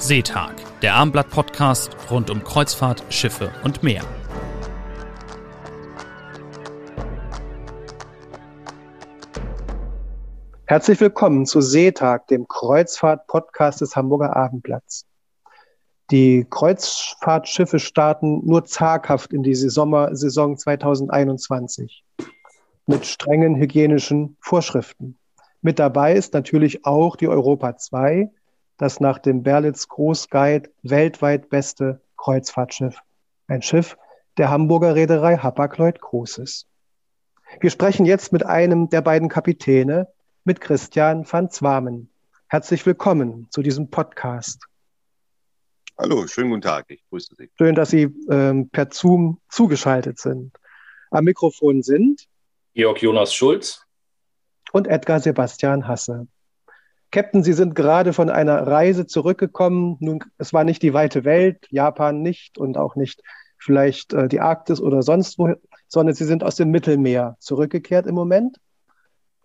Seetag, der Armblatt-Podcast rund um Kreuzfahrt, Schiffe und Meer. Herzlich willkommen zu Seetag, dem Kreuzfahrt-Podcast des Hamburger Abendblatts. Die Kreuzfahrtschiffe starten nur zaghaft in die Sommersaison 2021 mit strengen hygienischen Vorschriften. Mit dabei ist natürlich auch die Europa 2, das nach dem Berlitz Großguide weltweit beste Kreuzfahrtschiff. Ein Schiff der Hamburger Reederei Hapag-Lloyd Cruises. Wir sprechen jetzt mit einem der beiden Kapitäne, mit Christian van Zwamen. Herzlich willkommen zu diesem Podcast. Hallo, schönen guten Tag, ich grüße Sie. Schön, dass Sie ähm, per Zoom zugeschaltet sind. Am Mikrofon sind Georg Jonas Schulz und Edgar Sebastian Hasse. Captain, Sie sind gerade von einer Reise zurückgekommen. Nun, es war nicht die weite Welt, Japan nicht und auch nicht vielleicht äh, die Arktis oder sonst wo, sondern Sie sind aus dem Mittelmeer zurückgekehrt im Moment.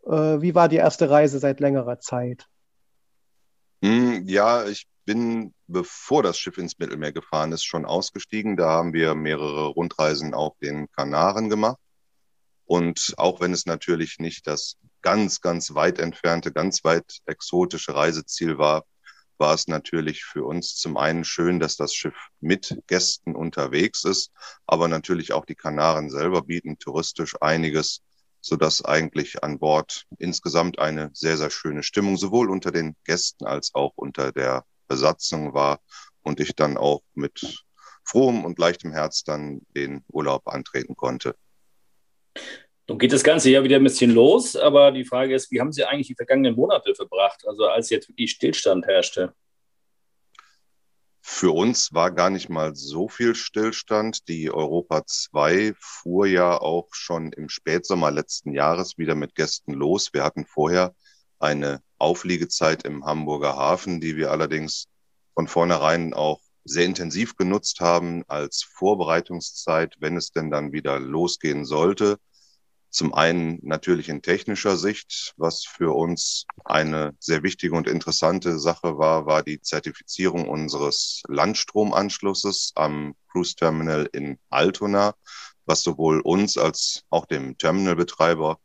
Äh, wie war die erste Reise seit längerer Zeit? Hm, ja, ich bin, bevor das Schiff ins Mittelmeer gefahren ist, schon ausgestiegen. Da haben wir mehrere Rundreisen auf den Kanaren gemacht. Und auch wenn es natürlich nicht das ganz, ganz weit entfernte, ganz weit exotische Reiseziel war, war es natürlich für uns zum einen schön, dass das Schiff mit Gästen unterwegs ist, aber natürlich auch die Kanaren selber bieten touristisch einiges, so dass eigentlich an Bord insgesamt eine sehr, sehr schöne Stimmung sowohl unter den Gästen als auch unter der Besatzung war und ich dann auch mit frohem und leichtem Herz dann den Urlaub antreten konnte. Nun geht das Ganze ja wieder ein bisschen los, aber die Frage ist, wie haben Sie eigentlich die vergangenen Monate verbracht, also als jetzt wirklich Stillstand herrschte? Für uns war gar nicht mal so viel Stillstand. Die Europa 2 fuhr ja auch schon im Spätsommer letzten Jahres wieder mit Gästen los. Wir hatten vorher eine Aufliegezeit im Hamburger Hafen, die wir allerdings von vornherein auch sehr intensiv genutzt haben als Vorbereitungszeit, wenn es denn dann wieder losgehen sollte. Zum einen natürlich in technischer Sicht, was für uns eine sehr wichtige und interessante Sache war, war die Zertifizierung unseres Landstromanschlusses am Cruise Terminal in Altona, was sowohl uns als auch dem Terminalbetreiber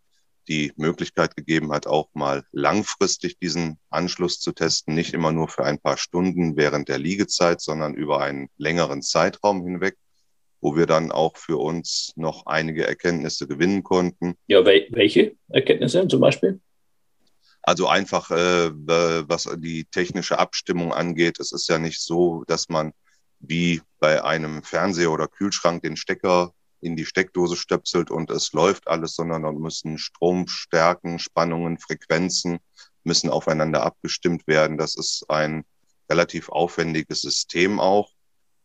die Möglichkeit gegeben hat, auch mal langfristig diesen Anschluss zu testen, nicht immer nur für ein paar Stunden während der Liegezeit, sondern über einen längeren Zeitraum hinweg wo wir dann auch für uns noch einige Erkenntnisse gewinnen konnten. Ja, welche Erkenntnisse zum Beispiel? Also einfach, äh, was die technische Abstimmung angeht. Es ist ja nicht so, dass man wie bei einem Fernseher oder Kühlschrank den Stecker in die Steckdose stöpselt und es läuft alles, sondern da müssen Stromstärken, Spannungen, Frequenzen müssen aufeinander abgestimmt werden. Das ist ein relativ aufwendiges System auch.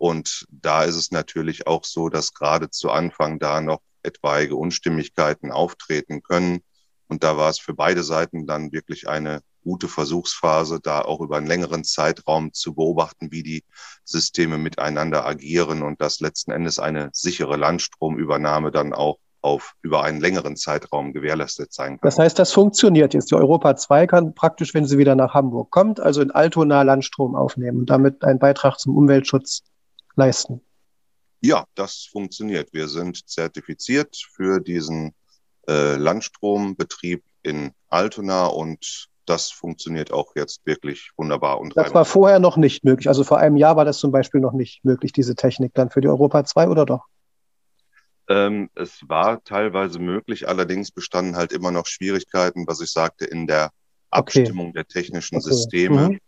Und da ist es natürlich auch so, dass gerade zu Anfang da noch etwaige Unstimmigkeiten auftreten können. Und da war es für beide Seiten dann wirklich eine gute Versuchsphase, da auch über einen längeren Zeitraum zu beobachten, wie die Systeme miteinander agieren und dass letzten Endes eine sichere Landstromübernahme dann auch auf über einen längeren Zeitraum gewährleistet sein kann. Das heißt, das funktioniert jetzt. Die Europa 2 kann praktisch, wenn sie wieder nach Hamburg kommt, also in Altona Landstrom aufnehmen und damit einen Beitrag zum Umweltschutz leisten? Ja, das funktioniert. Wir sind zertifiziert für diesen äh, Landstrombetrieb in Altona und das funktioniert auch jetzt wirklich wunderbar. Und das war vorher noch nicht möglich. Also vor einem Jahr war das zum Beispiel noch nicht möglich, diese Technik dann für die Europa 2 oder doch? Ähm, es war teilweise möglich, allerdings bestanden halt immer noch Schwierigkeiten, was ich sagte, in der Abstimmung okay. der technischen okay. Systeme, mhm.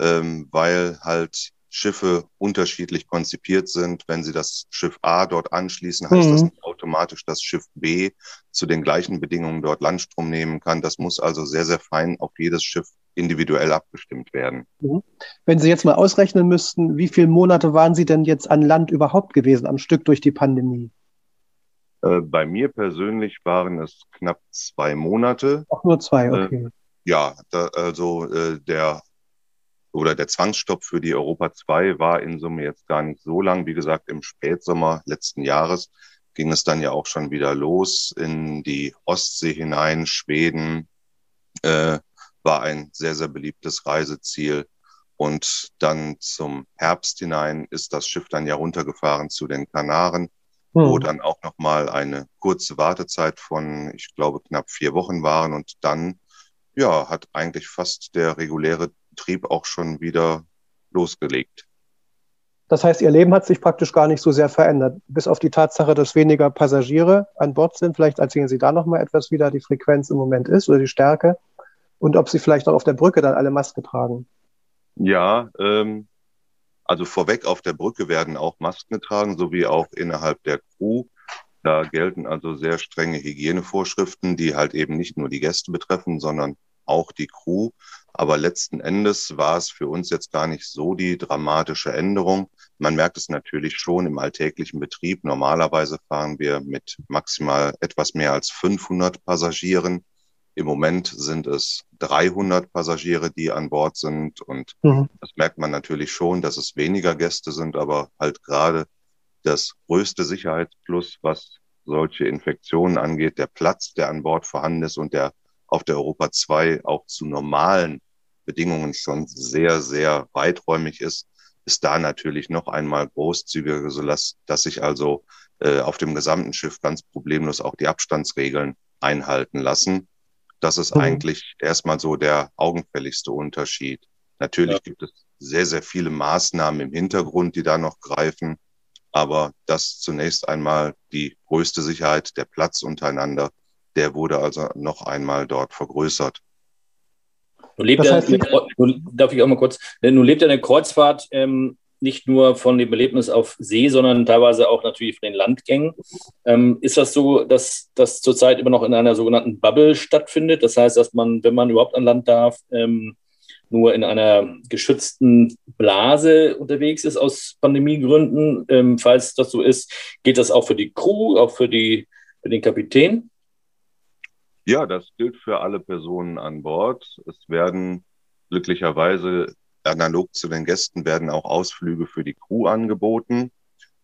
ähm, weil halt Schiffe unterschiedlich konzipiert sind. Wenn Sie das Schiff A dort anschließen, heißt mhm. das nicht automatisch, dass Schiff B zu den gleichen Bedingungen dort Landstrom nehmen kann. Das muss also sehr, sehr fein auf jedes Schiff individuell abgestimmt werden. Mhm. Wenn Sie jetzt mal ausrechnen müssten, wie viele Monate waren Sie denn jetzt an Land überhaupt gewesen, am Stück durch die Pandemie? Äh, bei mir persönlich waren es knapp zwei Monate. Ach, nur zwei, äh, okay. Äh, ja, da, also äh, der oder der Zwangsstopp für die Europa 2 war in Summe jetzt gar nicht so lang. Wie gesagt, im Spätsommer letzten Jahres ging es dann ja auch schon wieder los in die Ostsee hinein. Schweden äh, war ein sehr, sehr beliebtes Reiseziel. Und dann zum Herbst hinein ist das Schiff dann ja runtergefahren zu den Kanaren, hm. wo dann auch nochmal eine kurze Wartezeit von, ich glaube, knapp vier Wochen waren. Und dann, ja, hat eigentlich fast der reguläre Betrieb auch schon wieder losgelegt. Das heißt, Ihr Leben hat sich praktisch gar nicht so sehr verändert, bis auf die Tatsache, dass weniger Passagiere an Bord sind. Vielleicht erzählen Sie da noch mal etwas, wie da die Frequenz im Moment ist oder die Stärke und ob Sie vielleicht auch auf der Brücke dann alle Maske tragen. Ja, ähm, also vorweg auf der Brücke werden auch Masken getragen, sowie auch innerhalb der Crew. Da gelten also sehr strenge Hygienevorschriften, die halt eben nicht nur die Gäste betreffen, sondern auch die Crew. Aber letzten Endes war es für uns jetzt gar nicht so die dramatische Änderung. Man merkt es natürlich schon im alltäglichen Betrieb. Normalerweise fahren wir mit maximal etwas mehr als 500 Passagieren. Im Moment sind es 300 Passagiere, die an Bord sind. Und mhm. das merkt man natürlich schon, dass es weniger Gäste sind, aber halt gerade das größte Sicherheitsplus, was solche Infektionen angeht, der Platz, der an Bord vorhanden ist und der auf der Europa 2 auch zu normalen Bedingungen schon sehr, sehr weiträumig ist, ist da natürlich noch einmal großzügiger, so dass, dass sich also äh, auf dem gesamten Schiff ganz problemlos auch die Abstandsregeln einhalten lassen. Das ist mhm. eigentlich erstmal so der augenfälligste Unterschied. Natürlich ja. gibt es sehr, sehr viele Maßnahmen im Hintergrund, die da noch greifen. Aber das zunächst einmal die größte Sicherheit, der Platz untereinander, der wurde also noch einmal dort vergrößert. Nun lebt das heißt, nun, darf ich auch mal kurz, nun lebt ja eine Kreuzfahrt ähm, nicht nur von dem Erlebnis auf See, sondern teilweise auch natürlich von den Landgängen. Ähm, ist das so, dass das zurzeit immer noch in einer sogenannten Bubble stattfindet? Das heißt, dass man, wenn man überhaupt an Land darf, ähm, nur in einer geschützten Blase unterwegs ist aus Pandemiegründen. Ähm, falls das so ist, geht das auch für die Crew, auch für, die, für den Kapitän? Ja, das gilt für alle Personen an Bord. Es werden glücklicherweise analog zu den Gästen werden auch Ausflüge für die Crew angeboten,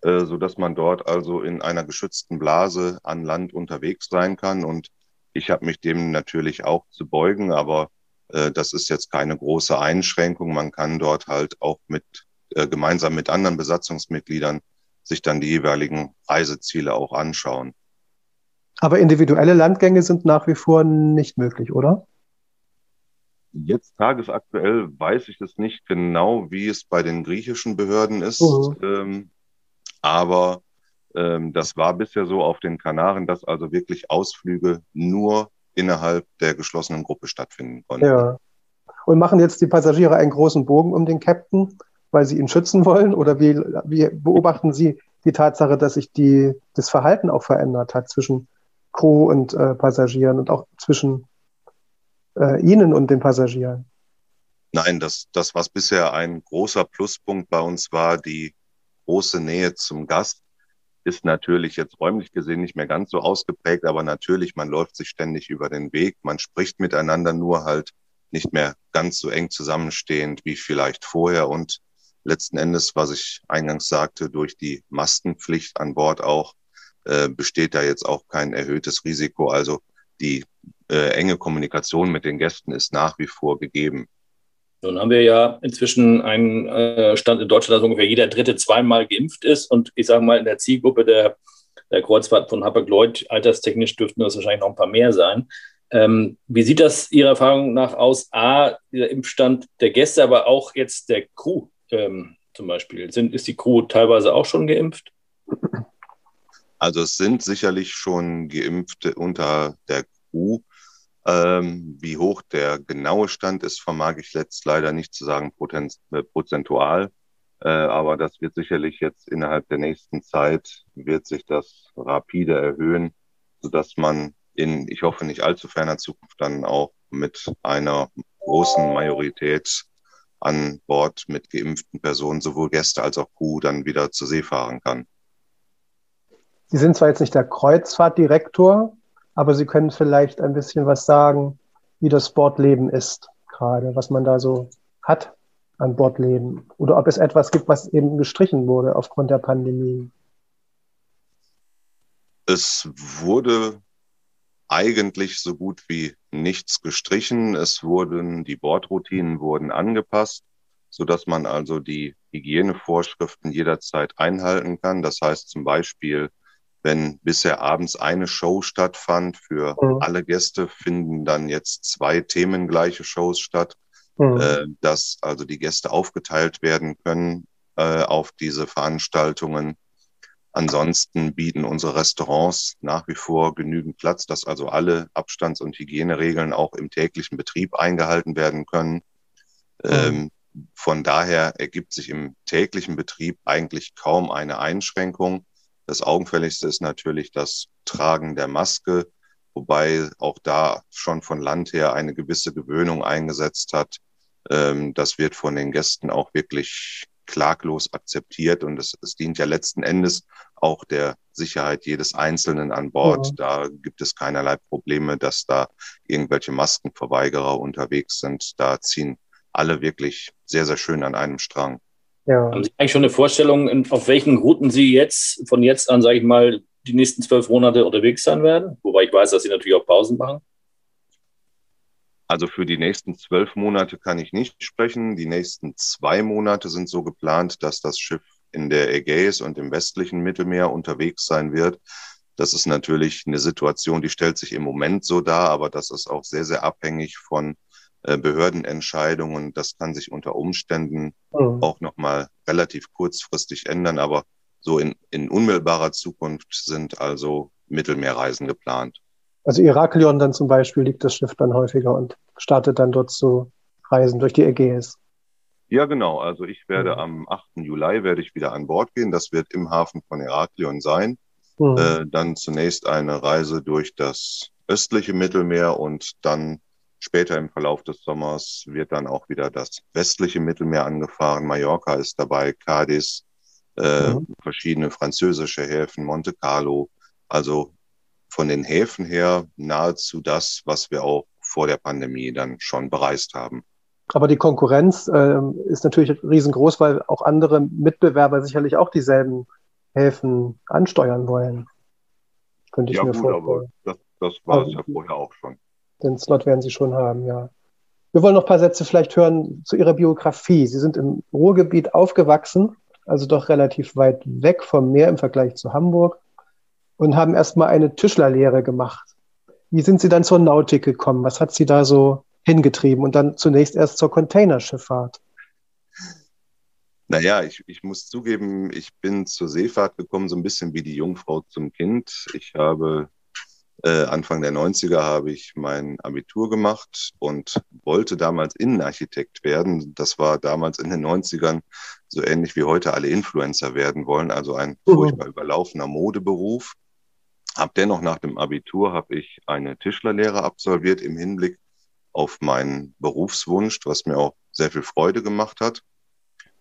äh, so dass man dort also in einer geschützten Blase an Land unterwegs sein kann. Und ich habe mich dem natürlich auch zu beugen, aber äh, das ist jetzt keine große Einschränkung. Man kann dort halt auch mit äh, gemeinsam mit anderen Besatzungsmitgliedern sich dann die jeweiligen Reiseziele auch anschauen. Aber individuelle Landgänge sind nach wie vor nicht möglich, oder? Jetzt tagesaktuell weiß ich es nicht genau, wie es bei den griechischen Behörden ist. Mhm. Ähm, aber ähm, das war bisher so auf den Kanaren, dass also wirklich Ausflüge nur innerhalb der geschlossenen Gruppe stattfinden konnten. Ja. Und machen jetzt die Passagiere einen großen Bogen um den Captain, weil sie ihn schützen wollen? Oder wie, wie beobachten Sie die Tatsache, dass sich die, das Verhalten auch verändert hat zwischen Crew und äh, Passagieren und auch zwischen äh, Ihnen und den Passagieren? Nein, das, das, was bisher ein großer Pluspunkt bei uns war, die große Nähe zum Gast, ist natürlich jetzt räumlich gesehen nicht mehr ganz so ausgeprägt, aber natürlich, man läuft sich ständig über den Weg, man spricht miteinander nur halt nicht mehr ganz so eng zusammenstehend wie vielleicht vorher und letzten Endes, was ich eingangs sagte, durch die Mastenpflicht an Bord auch, äh, besteht da jetzt auch kein erhöhtes Risiko. Also die äh, enge Kommunikation mit den Gästen ist nach wie vor gegeben. Nun haben wir ja inzwischen einen äh, Stand in Deutschland, dass ungefähr jeder Dritte zweimal geimpft ist. Und ich sage mal, in der Zielgruppe der, der Kreuzfahrt von Hapag-Lloyd, alterstechnisch dürften das wahrscheinlich noch ein paar mehr sein. Ähm, wie sieht das Ihrer Erfahrung nach aus? A, der Impfstand der Gäste, aber auch jetzt der Crew ähm, zum Beispiel. Sind, ist die Crew teilweise auch schon geimpft? Also es sind sicherlich schon Geimpfte unter der Crew. Ähm, wie hoch der genaue Stand ist, vermag ich jetzt leider nicht zu sagen äh, prozentual. Äh, aber das wird sicherlich jetzt innerhalb der nächsten Zeit, wird sich das rapide erhöhen, sodass man in, ich hoffe, nicht allzu ferner Zukunft dann auch mit einer großen Majorität an Bord mit geimpften Personen, sowohl Gäste als auch Crew, dann wieder zur See fahren kann. Sie sind zwar jetzt nicht der Kreuzfahrtdirektor, aber Sie können vielleicht ein bisschen was sagen, wie das Bordleben ist gerade, was man da so hat an Bordleben oder ob es etwas gibt, was eben gestrichen wurde aufgrund der Pandemie. Es wurde eigentlich so gut wie nichts gestrichen. Es wurden, die Bordroutinen wurden angepasst sodass man also die Hygienevorschriften jederzeit einhalten kann. Das heißt zum Beispiel, wenn bisher abends eine Show stattfand, für mhm. alle Gäste finden dann jetzt zwei themengleiche Shows statt, mhm. äh, dass also die Gäste aufgeteilt werden können äh, auf diese Veranstaltungen. Ansonsten bieten unsere Restaurants nach wie vor genügend Platz, dass also alle Abstands- und Hygieneregeln auch im täglichen Betrieb eingehalten werden können. Mhm. Ähm, von daher ergibt sich im täglichen Betrieb eigentlich kaum eine Einschränkung. Das Augenfälligste ist natürlich das Tragen der Maske, wobei auch da schon von Land her eine gewisse Gewöhnung eingesetzt hat. Ähm, das wird von den Gästen auch wirklich klaglos akzeptiert und es, es dient ja letzten Endes auch der Sicherheit jedes Einzelnen an Bord. Mhm. Da gibt es keinerlei Probleme, dass da irgendwelche Maskenverweigerer unterwegs sind. Da ziehen alle wirklich sehr, sehr schön an einem Strang. Ja. Haben Sie eigentlich schon eine Vorstellung, auf welchen Routen Sie jetzt von jetzt an, sage ich mal, die nächsten zwölf Monate unterwegs sein werden? Wobei ich weiß, dass Sie natürlich auch Pausen machen. Also für die nächsten zwölf Monate kann ich nicht sprechen. Die nächsten zwei Monate sind so geplant, dass das Schiff in der Ägäis und im westlichen Mittelmeer unterwegs sein wird. Das ist natürlich eine Situation, die stellt sich im Moment so dar, aber das ist auch sehr, sehr abhängig von äh, Behördenentscheidungen. Das kann sich unter Umständen mhm. auch nochmal relativ kurzfristig ändern, aber so in, in unmittelbarer Zukunft sind also Mittelmeerreisen geplant. Also Iraklion dann zum Beispiel liegt das Schiff dann häufiger und startet dann dort zu Reisen durch die Ägäis. Ja, genau. Also ich werde mhm. am 8. Juli werde ich wieder an Bord gehen. Das wird im Hafen von Iraklion sein. Mhm. Äh, dann zunächst eine Reise durch das östliche Mittelmeer und dann Später im Verlauf des Sommers wird dann auch wieder das westliche Mittelmeer angefahren. Mallorca ist dabei, Cadiz, äh, mhm. verschiedene französische Häfen, Monte Carlo. Also von den Häfen her nahezu das, was wir auch vor der Pandemie dann schon bereist haben. Aber die Konkurrenz äh, ist natürlich riesengroß, weil auch andere Mitbewerber sicherlich auch dieselben Häfen ansteuern wollen. Könnte ich ja, mir gut, vorstellen. Aber das, das war es ja vorher auch schon. Den Slot werden Sie schon haben, ja. Wir wollen noch ein paar Sätze vielleicht hören zu Ihrer Biografie. Sie sind im Ruhrgebiet aufgewachsen, also doch relativ weit weg vom Meer im Vergleich zu Hamburg und haben erstmal eine Tischlerlehre gemacht. Wie sind Sie dann zur Nautik gekommen? Was hat Sie da so hingetrieben und dann zunächst erst zur Containerschifffahrt? Naja, ich, ich muss zugeben, ich bin zur Seefahrt gekommen, so ein bisschen wie die Jungfrau zum Kind. Ich habe äh, Anfang der 90er habe ich mein Abitur gemacht und wollte damals Innenarchitekt werden. Das war damals in den 90ern so ähnlich wie heute alle Influencer werden wollen, also ein mhm. furchtbar überlaufener Modeberuf. Hab dennoch nach dem Abitur habe ich eine Tischlerlehre absolviert im Hinblick auf meinen Berufswunsch, was mir auch sehr viel Freude gemacht hat.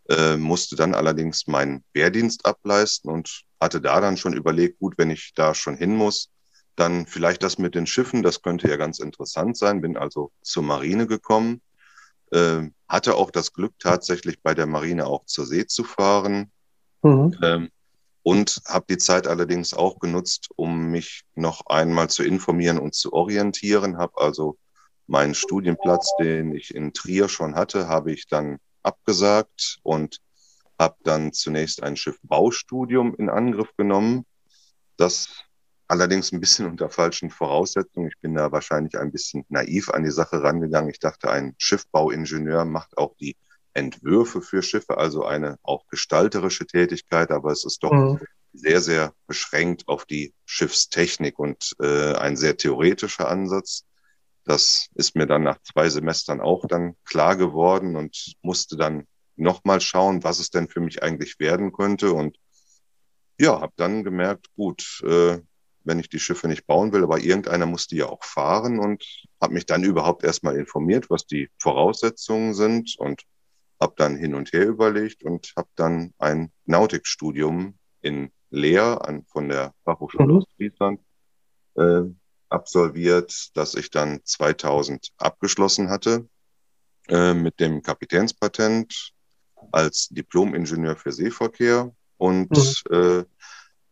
Äh, musste dann allerdings meinen Wehrdienst ableisten und hatte da dann schon überlegt, gut, wenn ich da schon hin muss, dann vielleicht das mit den Schiffen, das könnte ja ganz interessant sein. Bin also zur Marine gekommen, äh, hatte auch das Glück, tatsächlich bei der Marine auch zur See zu fahren. Mhm. Ähm, und habe die Zeit allerdings auch genutzt, um mich noch einmal zu informieren und zu orientieren. Habe also meinen Studienplatz, den ich in Trier schon hatte, habe ich dann abgesagt und habe dann zunächst ein Schiffbaustudium in Angriff genommen. Das Allerdings ein bisschen unter falschen Voraussetzungen. Ich bin da wahrscheinlich ein bisschen naiv an die Sache rangegangen. Ich dachte, ein Schiffbauingenieur macht auch die Entwürfe für Schiffe, also eine auch gestalterische Tätigkeit, aber es ist doch mhm. sehr, sehr beschränkt auf die Schiffstechnik und äh, ein sehr theoretischer Ansatz. Das ist mir dann nach zwei Semestern auch dann klar geworden und musste dann nochmal schauen, was es denn für mich eigentlich werden könnte. Und ja, habe dann gemerkt, gut, äh, wenn ich die Schiffe nicht bauen will, aber irgendeiner muss die ja auch fahren und habe mich dann überhaupt erstmal informiert, was die Voraussetzungen sind und habe dann hin und her überlegt und habe dann ein Nautikstudium in Leer an, von der Fachhochschule mhm. Ostfriesland äh, absolviert, das ich dann 2000 abgeschlossen hatte äh, mit dem Kapitänspatent als Diplom-Ingenieur für Seeverkehr und mhm. äh,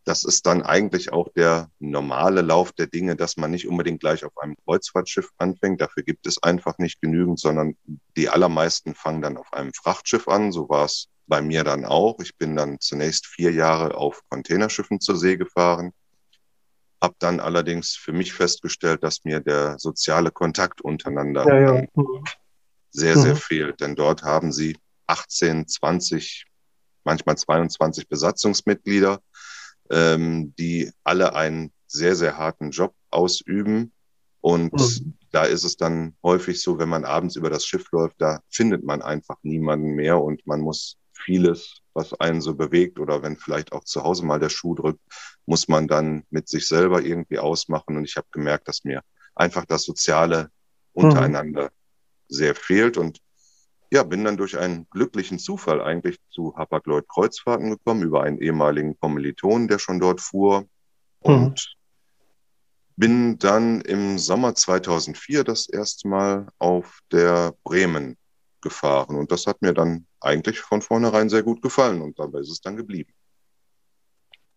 das ist dann eigentlich auch der normale Lauf der Dinge, dass man nicht unbedingt gleich auf einem Kreuzfahrtschiff anfängt. Dafür gibt es einfach nicht genügend, sondern die allermeisten fangen dann auf einem Frachtschiff an. So war es bei mir dann auch. Ich bin dann zunächst vier Jahre auf Containerschiffen zur See gefahren, habe dann allerdings für mich festgestellt, dass mir der soziale Kontakt untereinander ja, ja. sehr, sehr mhm. fehlt. Denn dort haben sie 18, 20, manchmal 22 Besatzungsmitglieder ähm, die alle einen sehr, sehr harten Job ausüben. Und mhm. da ist es dann häufig so, wenn man abends über das Schiff läuft, da findet man einfach niemanden mehr und man muss vieles, was einen so bewegt oder wenn vielleicht auch zu Hause mal der Schuh drückt, muss man dann mit sich selber irgendwie ausmachen. Und ich habe gemerkt, dass mir einfach das Soziale mhm. untereinander mhm. sehr fehlt. Und ja, bin dann durch einen glücklichen Zufall eigentlich zu Hapag-Lloyd Kreuzfahrten gekommen, über einen ehemaligen Kommiliton, der schon dort fuhr. Und mhm. bin dann im Sommer 2004 das erste Mal auf der Bremen gefahren. Und das hat mir dann eigentlich von vornherein sehr gut gefallen und dabei ist es dann geblieben.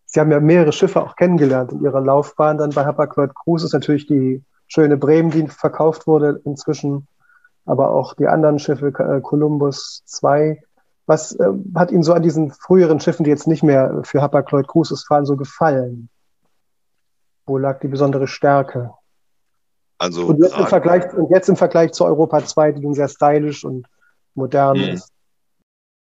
Sie haben ja mehrere Schiffe auch kennengelernt in Ihrer Laufbahn. Dann bei Hapag-Lloyd Cruises natürlich die schöne Bremen, die verkauft wurde, inzwischen aber auch die anderen Schiffe, äh, Columbus 2. Was äh, hat Ihnen so an diesen früheren Schiffen, die jetzt nicht mehr für Hapag-Lloyd Cruises fahren, so gefallen? Wo lag die besondere Stärke? Also und jetzt, im Vergleich, und jetzt im Vergleich zu Europa 2, die sehr stylisch und modern mhm. ist.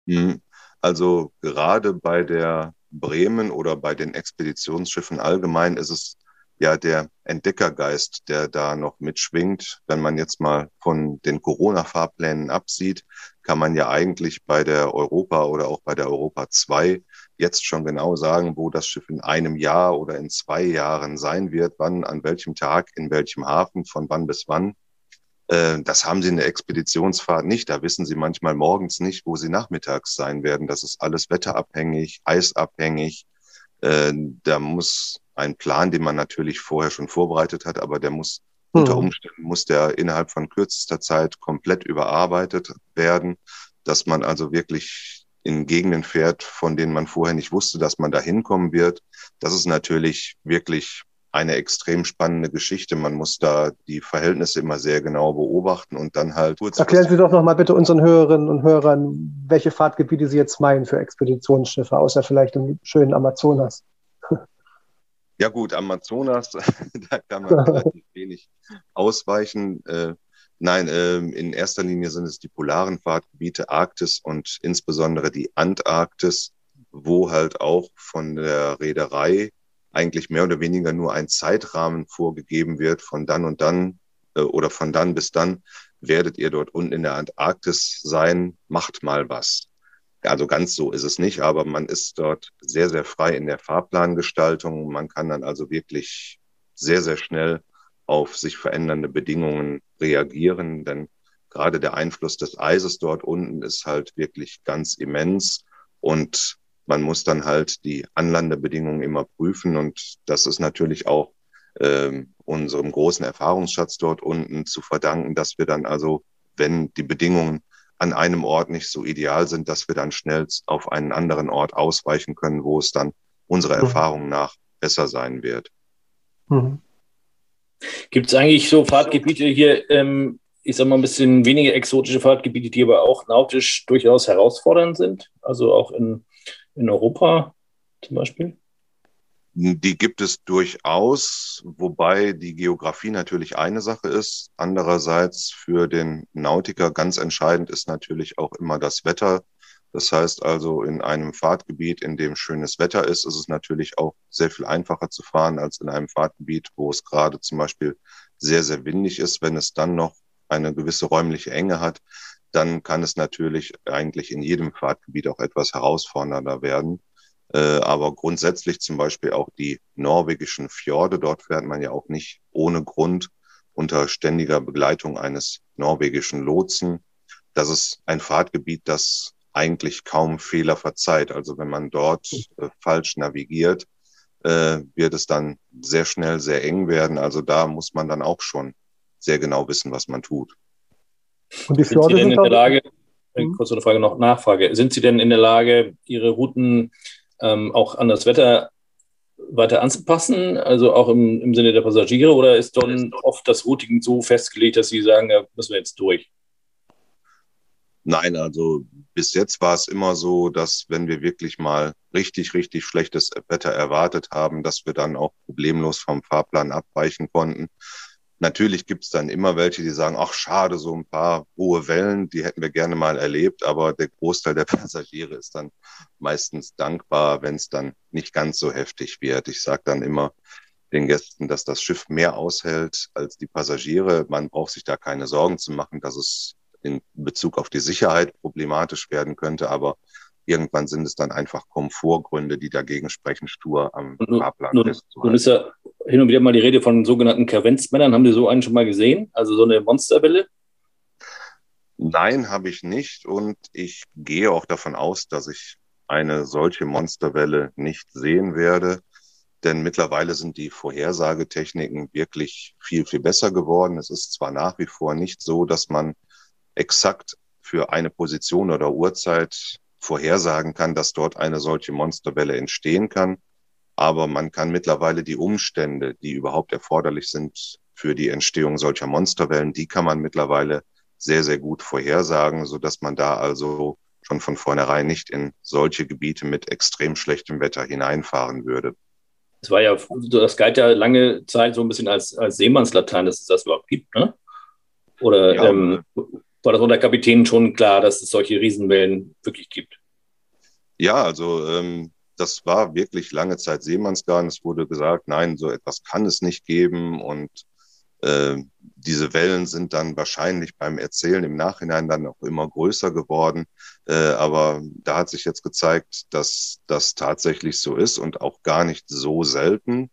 Mhm. Also gerade bei der Bremen oder bei den Expeditionsschiffen allgemein ist es ja der Entdeckergeist, der da noch mitschwingt. Wenn man jetzt mal von den Corona-Fahrplänen absieht, kann man ja eigentlich bei der Europa oder auch bei der Europa 2 jetzt schon genau sagen, wo das Schiff in einem Jahr oder in zwei Jahren sein wird, wann, an welchem Tag, in welchem Hafen, von wann bis wann. Äh, das haben sie in der Expeditionsfahrt nicht. Da wissen sie manchmal morgens nicht, wo sie nachmittags sein werden. Das ist alles wetterabhängig, eisabhängig. Äh, da muss ein Plan, den man natürlich vorher schon vorbereitet hat, aber der muss hm. unter Umständen muss der innerhalb von kürzester Zeit komplett überarbeitet werden, dass man also wirklich in Gegenden fährt, von denen man vorher nicht wusste, dass man da hinkommen wird. Das ist natürlich wirklich eine extrem spannende Geschichte. Man muss da die Verhältnisse immer sehr genau beobachten und dann halt. Erklären Sie doch noch mal bitte unseren Hörerinnen und Hörern, welche Fahrtgebiete Sie jetzt meinen für Expeditionsschiffe, außer vielleicht im schönen Amazonas. Ja gut, Amazonas, da kann man relativ wenig ausweichen. Äh, nein, äh, in erster Linie sind es die polaren Fahrtgebiete, Arktis und insbesondere die Antarktis, wo halt auch von der Reederei eigentlich mehr oder weniger nur ein Zeitrahmen vorgegeben wird, von dann und dann äh, oder von dann bis dann werdet ihr dort unten in der Antarktis sein, macht mal was. Also ganz so ist es nicht, aber man ist dort sehr, sehr frei in der Fahrplangestaltung. Man kann dann also wirklich sehr, sehr schnell auf sich verändernde Bedingungen reagieren, denn gerade der Einfluss des Eises dort unten ist halt wirklich ganz immens und man muss dann halt die Anlandebedingungen immer prüfen und das ist natürlich auch äh, unserem großen Erfahrungsschatz dort unten zu verdanken, dass wir dann also, wenn die Bedingungen an einem Ort nicht so ideal sind, dass wir dann schnell auf einen anderen Ort ausweichen können, wo es dann unserer mhm. Erfahrung nach besser sein wird. Mhm. Gibt es eigentlich so Fahrtgebiete hier, ähm, ich sag mal ein bisschen weniger exotische Fahrtgebiete, die aber auch nautisch durchaus herausfordernd sind? Also auch in, in Europa zum Beispiel? Die gibt es durchaus, wobei die Geografie natürlich eine Sache ist. Andererseits für den Nautiker ganz entscheidend ist natürlich auch immer das Wetter. Das heißt also, in einem Fahrtgebiet, in dem schönes Wetter ist, ist es natürlich auch sehr viel einfacher zu fahren als in einem Fahrtgebiet, wo es gerade zum Beispiel sehr, sehr windig ist. Wenn es dann noch eine gewisse räumliche Enge hat, dann kann es natürlich eigentlich in jedem Fahrtgebiet auch etwas herausfordernder werden. Äh, aber grundsätzlich zum Beispiel auch die norwegischen Fjorde, dort fährt man ja auch nicht ohne Grund unter ständiger Begleitung eines norwegischen Lotsen. Das ist ein Fahrtgebiet, das eigentlich kaum Fehler verzeiht. Also wenn man dort äh, falsch navigiert, äh, wird es dann sehr schnell sehr eng werden. Also da muss man dann auch schon sehr genau wissen, was man tut. Und die Fjorde sind Sie denn in der Lage, mhm. kurz eine Frage noch, Nachfrage, sind Sie denn in der Lage, Ihre Routen ähm, auch an das Wetter weiter anzupassen, also auch im, im Sinne der Passagiere, oder ist dann oft das Routing so festgelegt, dass Sie sagen, da müssen wir jetzt durch? Nein, also bis jetzt war es immer so, dass wenn wir wirklich mal richtig, richtig schlechtes Wetter erwartet haben, dass wir dann auch problemlos vom Fahrplan abweichen konnten. Natürlich gibt es dann immer welche, die sagen, ach schade, so ein paar hohe Wellen, die hätten wir gerne mal erlebt, aber der Großteil der Passagiere ist dann meistens dankbar, wenn es dann nicht ganz so heftig wird. Ich sage dann immer den Gästen, dass das Schiff mehr aushält als die Passagiere. Man braucht sich da keine Sorgen zu machen, dass es in Bezug auf die Sicherheit problematisch werden könnte, aber irgendwann sind es dann einfach Komfortgründe, die dagegen sprechen, stur am Fahrplan nun. Nun ist ja hin und wieder mal die Rede von sogenannten Kavenzmännern. Haben Sie so einen schon mal gesehen? Also so eine Monsterwelle? Nein, habe ich nicht. Und ich gehe auch davon aus, dass ich eine solche Monsterwelle nicht sehen werde. Denn mittlerweile sind die Vorhersagetechniken wirklich viel, viel besser geworden. Es ist zwar nach wie vor nicht so, dass man exakt für eine Position oder Uhrzeit vorhersagen kann, dass dort eine solche Monsterwelle entstehen kann. Aber man kann mittlerweile die Umstände, die überhaupt erforderlich sind für die Entstehung solcher Monsterwellen, die kann man mittlerweile sehr, sehr gut vorhersagen, so dass man da also schon von vornherein nicht in solche Gebiete mit extrem schlechtem Wetter hineinfahren würde. Das war ja, das galt ja lange Zeit so ein bisschen als, als Seemannslatein, dass es das überhaupt gibt, ne? Oder ja, ähm, war das unter Kapitänen schon klar, dass es solche Riesenwellen wirklich gibt? Ja, also ähm, das war wirklich lange Zeit Seemannsgarn. Es wurde gesagt, nein, so etwas kann es nicht geben. Und äh, diese Wellen sind dann wahrscheinlich beim Erzählen im Nachhinein dann auch immer größer geworden. Äh, aber da hat sich jetzt gezeigt, dass das tatsächlich so ist und auch gar nicht so selten.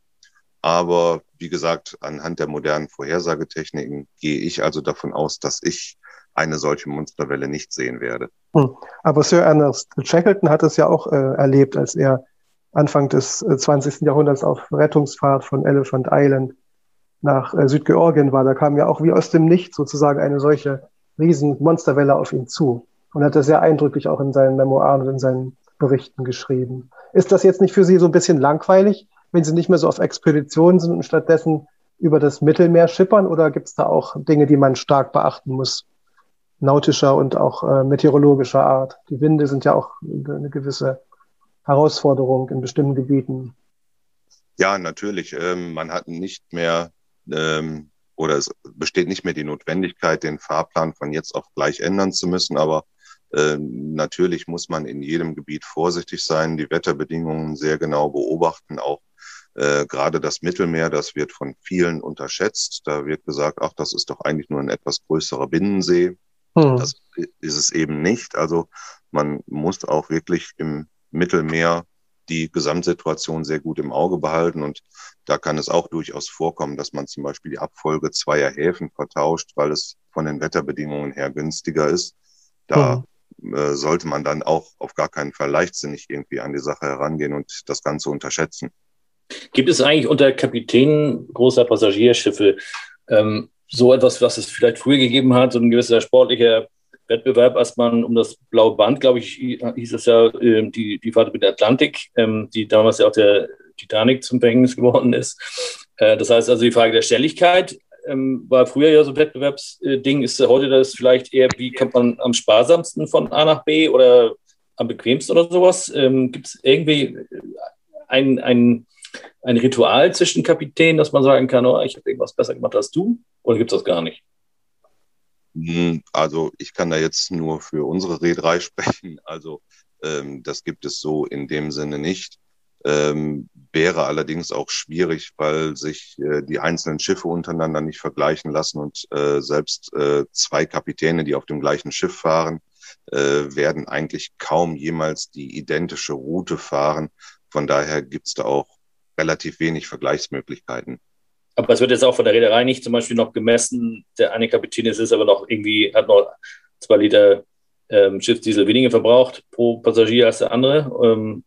Aber wie gesagt, anhand der modernen Vorhersagetechniken gehe ich also davon aus, dass ich eine solche Monsterwelle nicht sehen werde. Hm. Aber Sir Ernest Shackleton hat es ja auch äh, erlebt, als er Anfang des äh, 20. Jahrhunderts auf Rettungsfahrt von Elephant Island nach äh, Südgeorgien war. Da kam ja auch wie aus dem Nichts sozusagen eine solche riesen Monsterwelle auf ihn zu. Und hat das sehr eindrücklich auch in seinen Memoiren und in seinen Berichten geschrieben. Ist das jetzt nicht für Sie so ein bisschen langweilig, wenn Sie nicht mehr so auf Expeditionen sind und stattdessen über das Mittelmeer schippern? Oder gibt es da auch Dinge, die man stark beachten muss? Nautischer und auch äh, meteorologischer Art. Die Winde sind ja auch eine gewisse Herausforderung in bestimmten Gebieten. Ja, natürlich. Ähm, man hat nicht mehr ähm, oder es besteht nicht mehr die Notwendigkeit, den Fahrplan von jetzt auf gleich ändern zu müssen. Aber ähm, natürlich muss man in jedem Gebiet vorsichtig sein, die Wetterbedingungen sehr genau beobachten, auch äh, gerade das Mittelmeer, das wird von vielen unterschätzt. Da wird gesagt, ach, das ist doch eigentlich nur ein etwas größerer Binnensee. Hm. Das ist es eben nicht. Also man muss auch wirklich im Mittelmeer die Gesamtsituation sehr gut im Auge behalten. Und da kann es auch durchaus vorkommen, dass man zum Beispiel die Abfolge zweier Häfen vertauscht, weil es von den Wetterbedingungen her günstiger ist. Da mhm. äh, sollte man dann auch auf gar keinen Fall leichtsinnig irgendwie an die Sache herangehen und das Ganze unterschätzen. Gibt es eigentlich unter Kapitänen großer Passagierschiffe ähm, so etwas, was es vielleicht früher gegeben hat, so ein gewisser sportlicher Wettbewerb, als man um das blaue Band, glaube ich, hieß es ja, ähm, die, die Fahrt mit der Atlantik, ähm, die damals ja auch der Titanic zum Verhängnis geworden ist. Äh, das heißt also, die Frage der Schnelligkeit ähm, war früher ja so ein Wettbewerbsding. Ist heute das vielleicht eher, wie kommt man am sparsamsten von A nach B oder am bequemsten oder sowas? Gibt es irgendwie ein, ein ein Ritual zwischen Kapitänen, dass man sagen kann, oh, ich habe irgendwas besser gemacht als du? Oder gibt es das gar nicht? Hm, also ich kann da jetzt nur für unsere Reederei sprechen. Also ähm, das gibt es so in dem Sinne nicht. Ähm, wäre allerdings auch schwierig, weil sich äh, die einzelnen Schiffe untereinander nicht vergleichen lassen und äh, selbst äh, zwei Kapitäne, die auf dem gleichen Schiff fahren, äh, werden eigentlich kaum jemals die identische Route fahren. Von daher gibt es da auch relativ wenig Vergleichsmöglichkeiten. Aber es wird jetzt auch von der Reederei nicht zum Beispiel noch gemessen, der eine Kapitän ist, aber noch irgendwie, hat noch zwei Liter ähm, Schiffsdiesel weniger verbraucht pro Passagier als der andere. Ähm,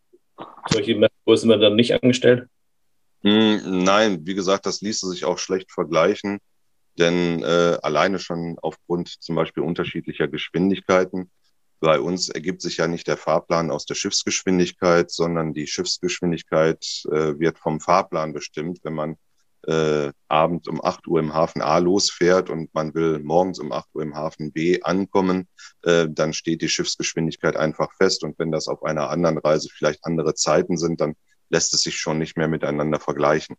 solche Messgrößen werden dann nicht angestellt? Hm, nein, wie gesagt, das ließe sich auch schlecht vergleichen, denn äh, alleine schon aufgrund zum Beispiel unterschiedlicher Geschwindigkeiten bei uns ergibt sich ja nicht der Fahrplan aus der Schiffsgeschwindigkeit, sondern die Schiffsgeschwindigkeit äh, wird vom Fahrplan bestimmt. Wenn man äh, abends um 8 Uhr im Hafen A losfährt und man will morgens um 8 Uhr im Hafen B ankommen, äh, dann steht die Schiffsgeschwindigkeit einfach fest. Und wenn das auf einer anderen Reise vielleicht andere Zeiten sind, dann lässt es sich schon nicht mehr miteinander vergleichen.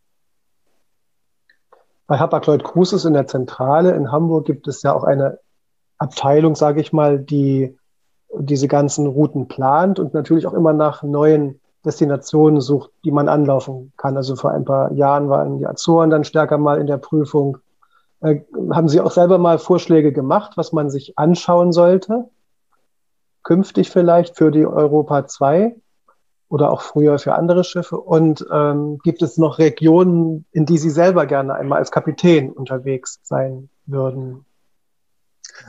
Bei Hapag-Lloyd Cruises in der Zentrale in Hamburg gibt es ja auch eine Abteilung, sage ich mal, die diese ganzen Routen plant und natürlich auch immer nach neuen Destinationen sucht, die man anlaufen kann. Also vor ein paar Jahren waren die Azoren dann stärker mal in der Prüfung. Äh, haben Sie auch selber mal Vorschläge gemacht, was man sich anschauen sollte? Künftig vielleicht für die Europa 2 oder auch früher für andere Schiffe? Und ähm, gibt es noch Regionen, in die Sie selber gerne einmal als Kapitän unterwegs sein würden?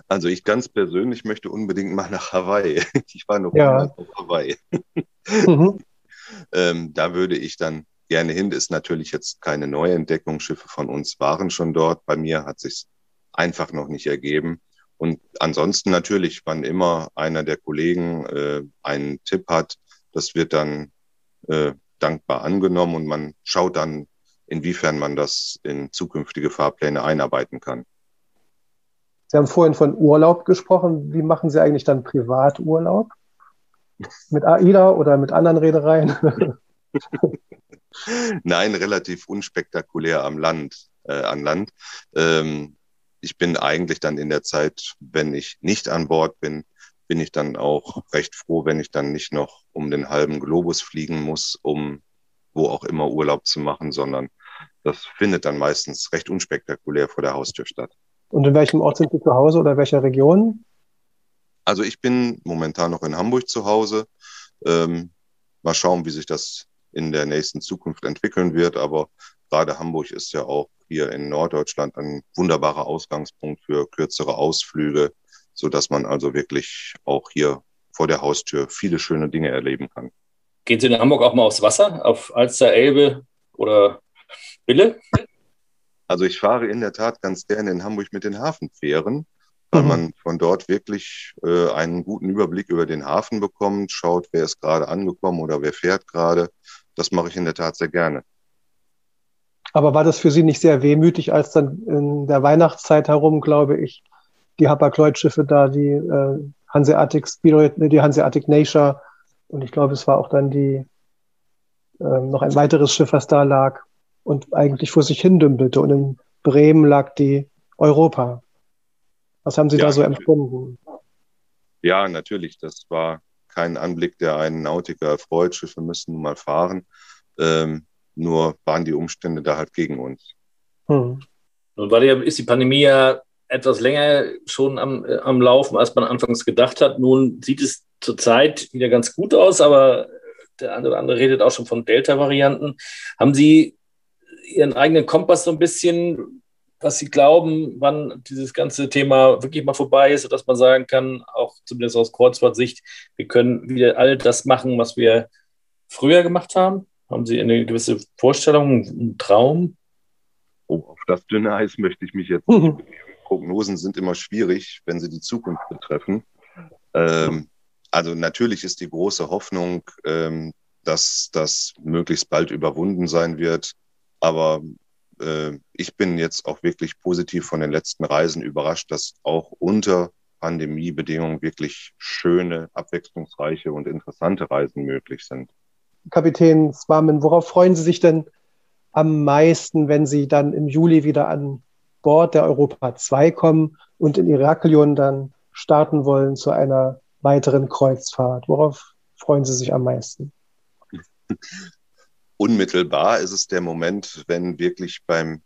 Also ich ganz persönlich möchte unbedingt mal nach Hawaii. Ich war noch ja. auf Hawaii. Mhm. ähm, da würde ich dann gerne hin. Das ist natürlich jetzt keine Neuentdeckung. Schiffe von uns waren schon dort. Bei mir hat sich einfach noch nicht ergeben. Und ansonsten natürlich, wann immer einer der Kollegen äh, einen Tipp hat, das wird dann äh, dankbar angenommen und man schaut dann, inwiefern man das in zukünftige Fahrpläne einarbeiten kann. Sie haben vorhin von Urlaub gesprochen. Wie machen Sie eigentlich dann Privaturlaub? Mit AIDA oder mit anderen Reedereien? Nein, relativ unspektakulär am Land, äh, an Land. Ähm, ich bin eigentlich dann in der Zeit, wenn ich nicht an Bord bin, bin ich dann auch recht froh, wenn ich dann nicht noch um den halben Globus fliegen muss, um wo auch immer Urlaub zu machen, sondern das findet dann meistens recht unspektakulär vor der Haustür statt. Und in welchem Ort sind Sie zu Hause oder welcher Region? Also ich bin momentan noch in Hamburg zu Hause. Ähm, mal schauen, wie sich das in der nächsten Zukunft entwickeln wird. Aber gerade Hamburg ist ja auch hier in Norddeutschland ein wunderbarer Ausgangspunkt für kürzere Ausflüge, so dass man also wirklich auch hier vor der Haustür viele schöne Dinge erleben kann. Gehen Sie in Hamburg auch mal aufs Wasser, auf Alster, Elbe oder Wille? Also ich fahre in der Tat ganz gerne in Hamburg mit den Hafenfähren, weil mhm. man von dort wirklich äh, einen guten Überblick über den Hafen bekommt, schaut, wer ist gerade angekommen oder wer fährt gerade. Das mache ich in der Tat sehr gerne. Aber war das für Sie nicht sehr wehmütig, als dann in der Weihnachtszeit herum, glaube ich, die Hapag-Lloyd-Schiffe da, die äh, Hanseatic Spirit, die Hanseatic Nature und ich glaube, es war auch dann die äh, noch ein weiteres Schiff, was da lag, und eigentlich vor sich hin dümpelte. Und in Bremen lag die Europa. Was haben Sie ja, da so empfunden? Ja, natürlich. Das war kein Anblick, der einen Nautiker erfreut. Schiffe müssen nun mal fahren. Ähm, nur waren die Umstände da halt gegen uns. Hm. Nun war die, ist die Pandemie ja etwas länger schon am, äh, am Laufen, als man anfangs gedacht hat. Nun sieht es zurzeit wieder ganz gut aus, aber der eine oder andere redet auch schon von Delta-Varianten. Haben Sie ihren eigenen Kompass so ein bisschen, was sie glauben, wann dieses ganze Thema wirklich mal vorbei ist, sodass man sagen kann, auch zumindest aus Kreuzfahrtsicht, wir können wieder all das machen, was wir früher gemacht haben? Haben Sie eine gewisse Vorstellung, einen Traum? Oh, auf das dünne Eis möchte ich mich jetzt mhm. Prognosen sind immer schwierig, wenn sie die Zukunft betreffen. Ähm, also natürlich ist die große Hoffnung, ähm, dass das möglichst bald überwunden sein wird. Aber äh, ich bin jetzt auch wirklich positiv von den letzten Reisen überrascht, dass auch unter Pandemiebedingungen wirklich schöne, abwechslungsreiche und interessante Reisen möglich sind. Kapitän Swamin, worauf freuen Sie sich denn am meisten, wenn Sie dann im Juli wieder an Bord der Europa 2 kommen und in Iraklion dann starten wollen zu einer weiteren Kreuzfahrt? Worauf freuen Sie sich am meisten? Unmittelbar ist es der Moment, wenn wirklich beim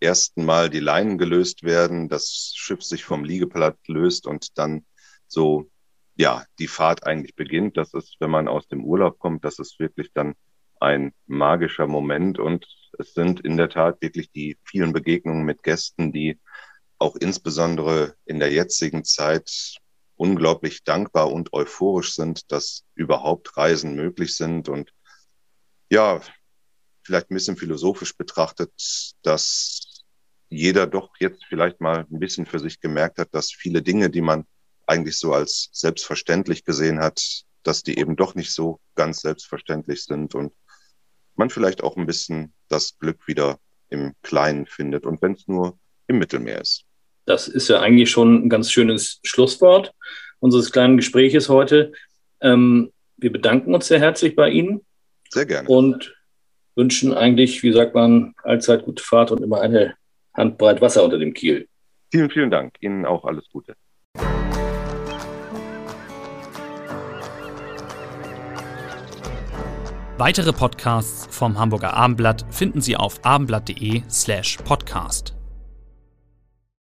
ersten Mal die Leinen gelöst werden, das Schiff sich vom Liegeplatz löst und dann so, ja, die Fahrt eigentlich beginnt. Das ist, wenn man aus dem Urlaub kommt, das ist wirklich dann ein magischer Moment und es sind in der Tat wirklich die vielen Begegnungen mit Gästen, die auch insbesondere in der jetzigen Zeit unglaublich dankbar und euphorisch sind, dass überhaupt Reisen möglich sind und ja, vielleicht ein bisschen philosophisch betrachtet, dass jeder doch jetzt vielleicht mal ein bisschen für sich gemerkt hat, dass viele Dinge, die man eigentlich so als selbstverständlich gesehen hat, dass die eben doch nicht so ganz selbstverständlich sind und man vielleicht auch ein bisschen das Glück wieder im Kleinen findet und wenn es nur im Mittelmeer ist. Das ist ja eigentlich schon ein ganz schönes Schlusswort unseres kleinen Gespräches heute. Ähm, wir bedanken uns sehr herzlich bei Ihnen. Sehr gerne. Und wünschen eigentlich, wie sagt man, allzeit gute Fahrt und immer eine Handbreit Wasser unter dem Kiel. Vielen, vielen Dank. Ihnen auch alles Gute. Weitere Podcasts vom Hamburger Abendblatt finden Sie auf abendblatt.de slash podcast.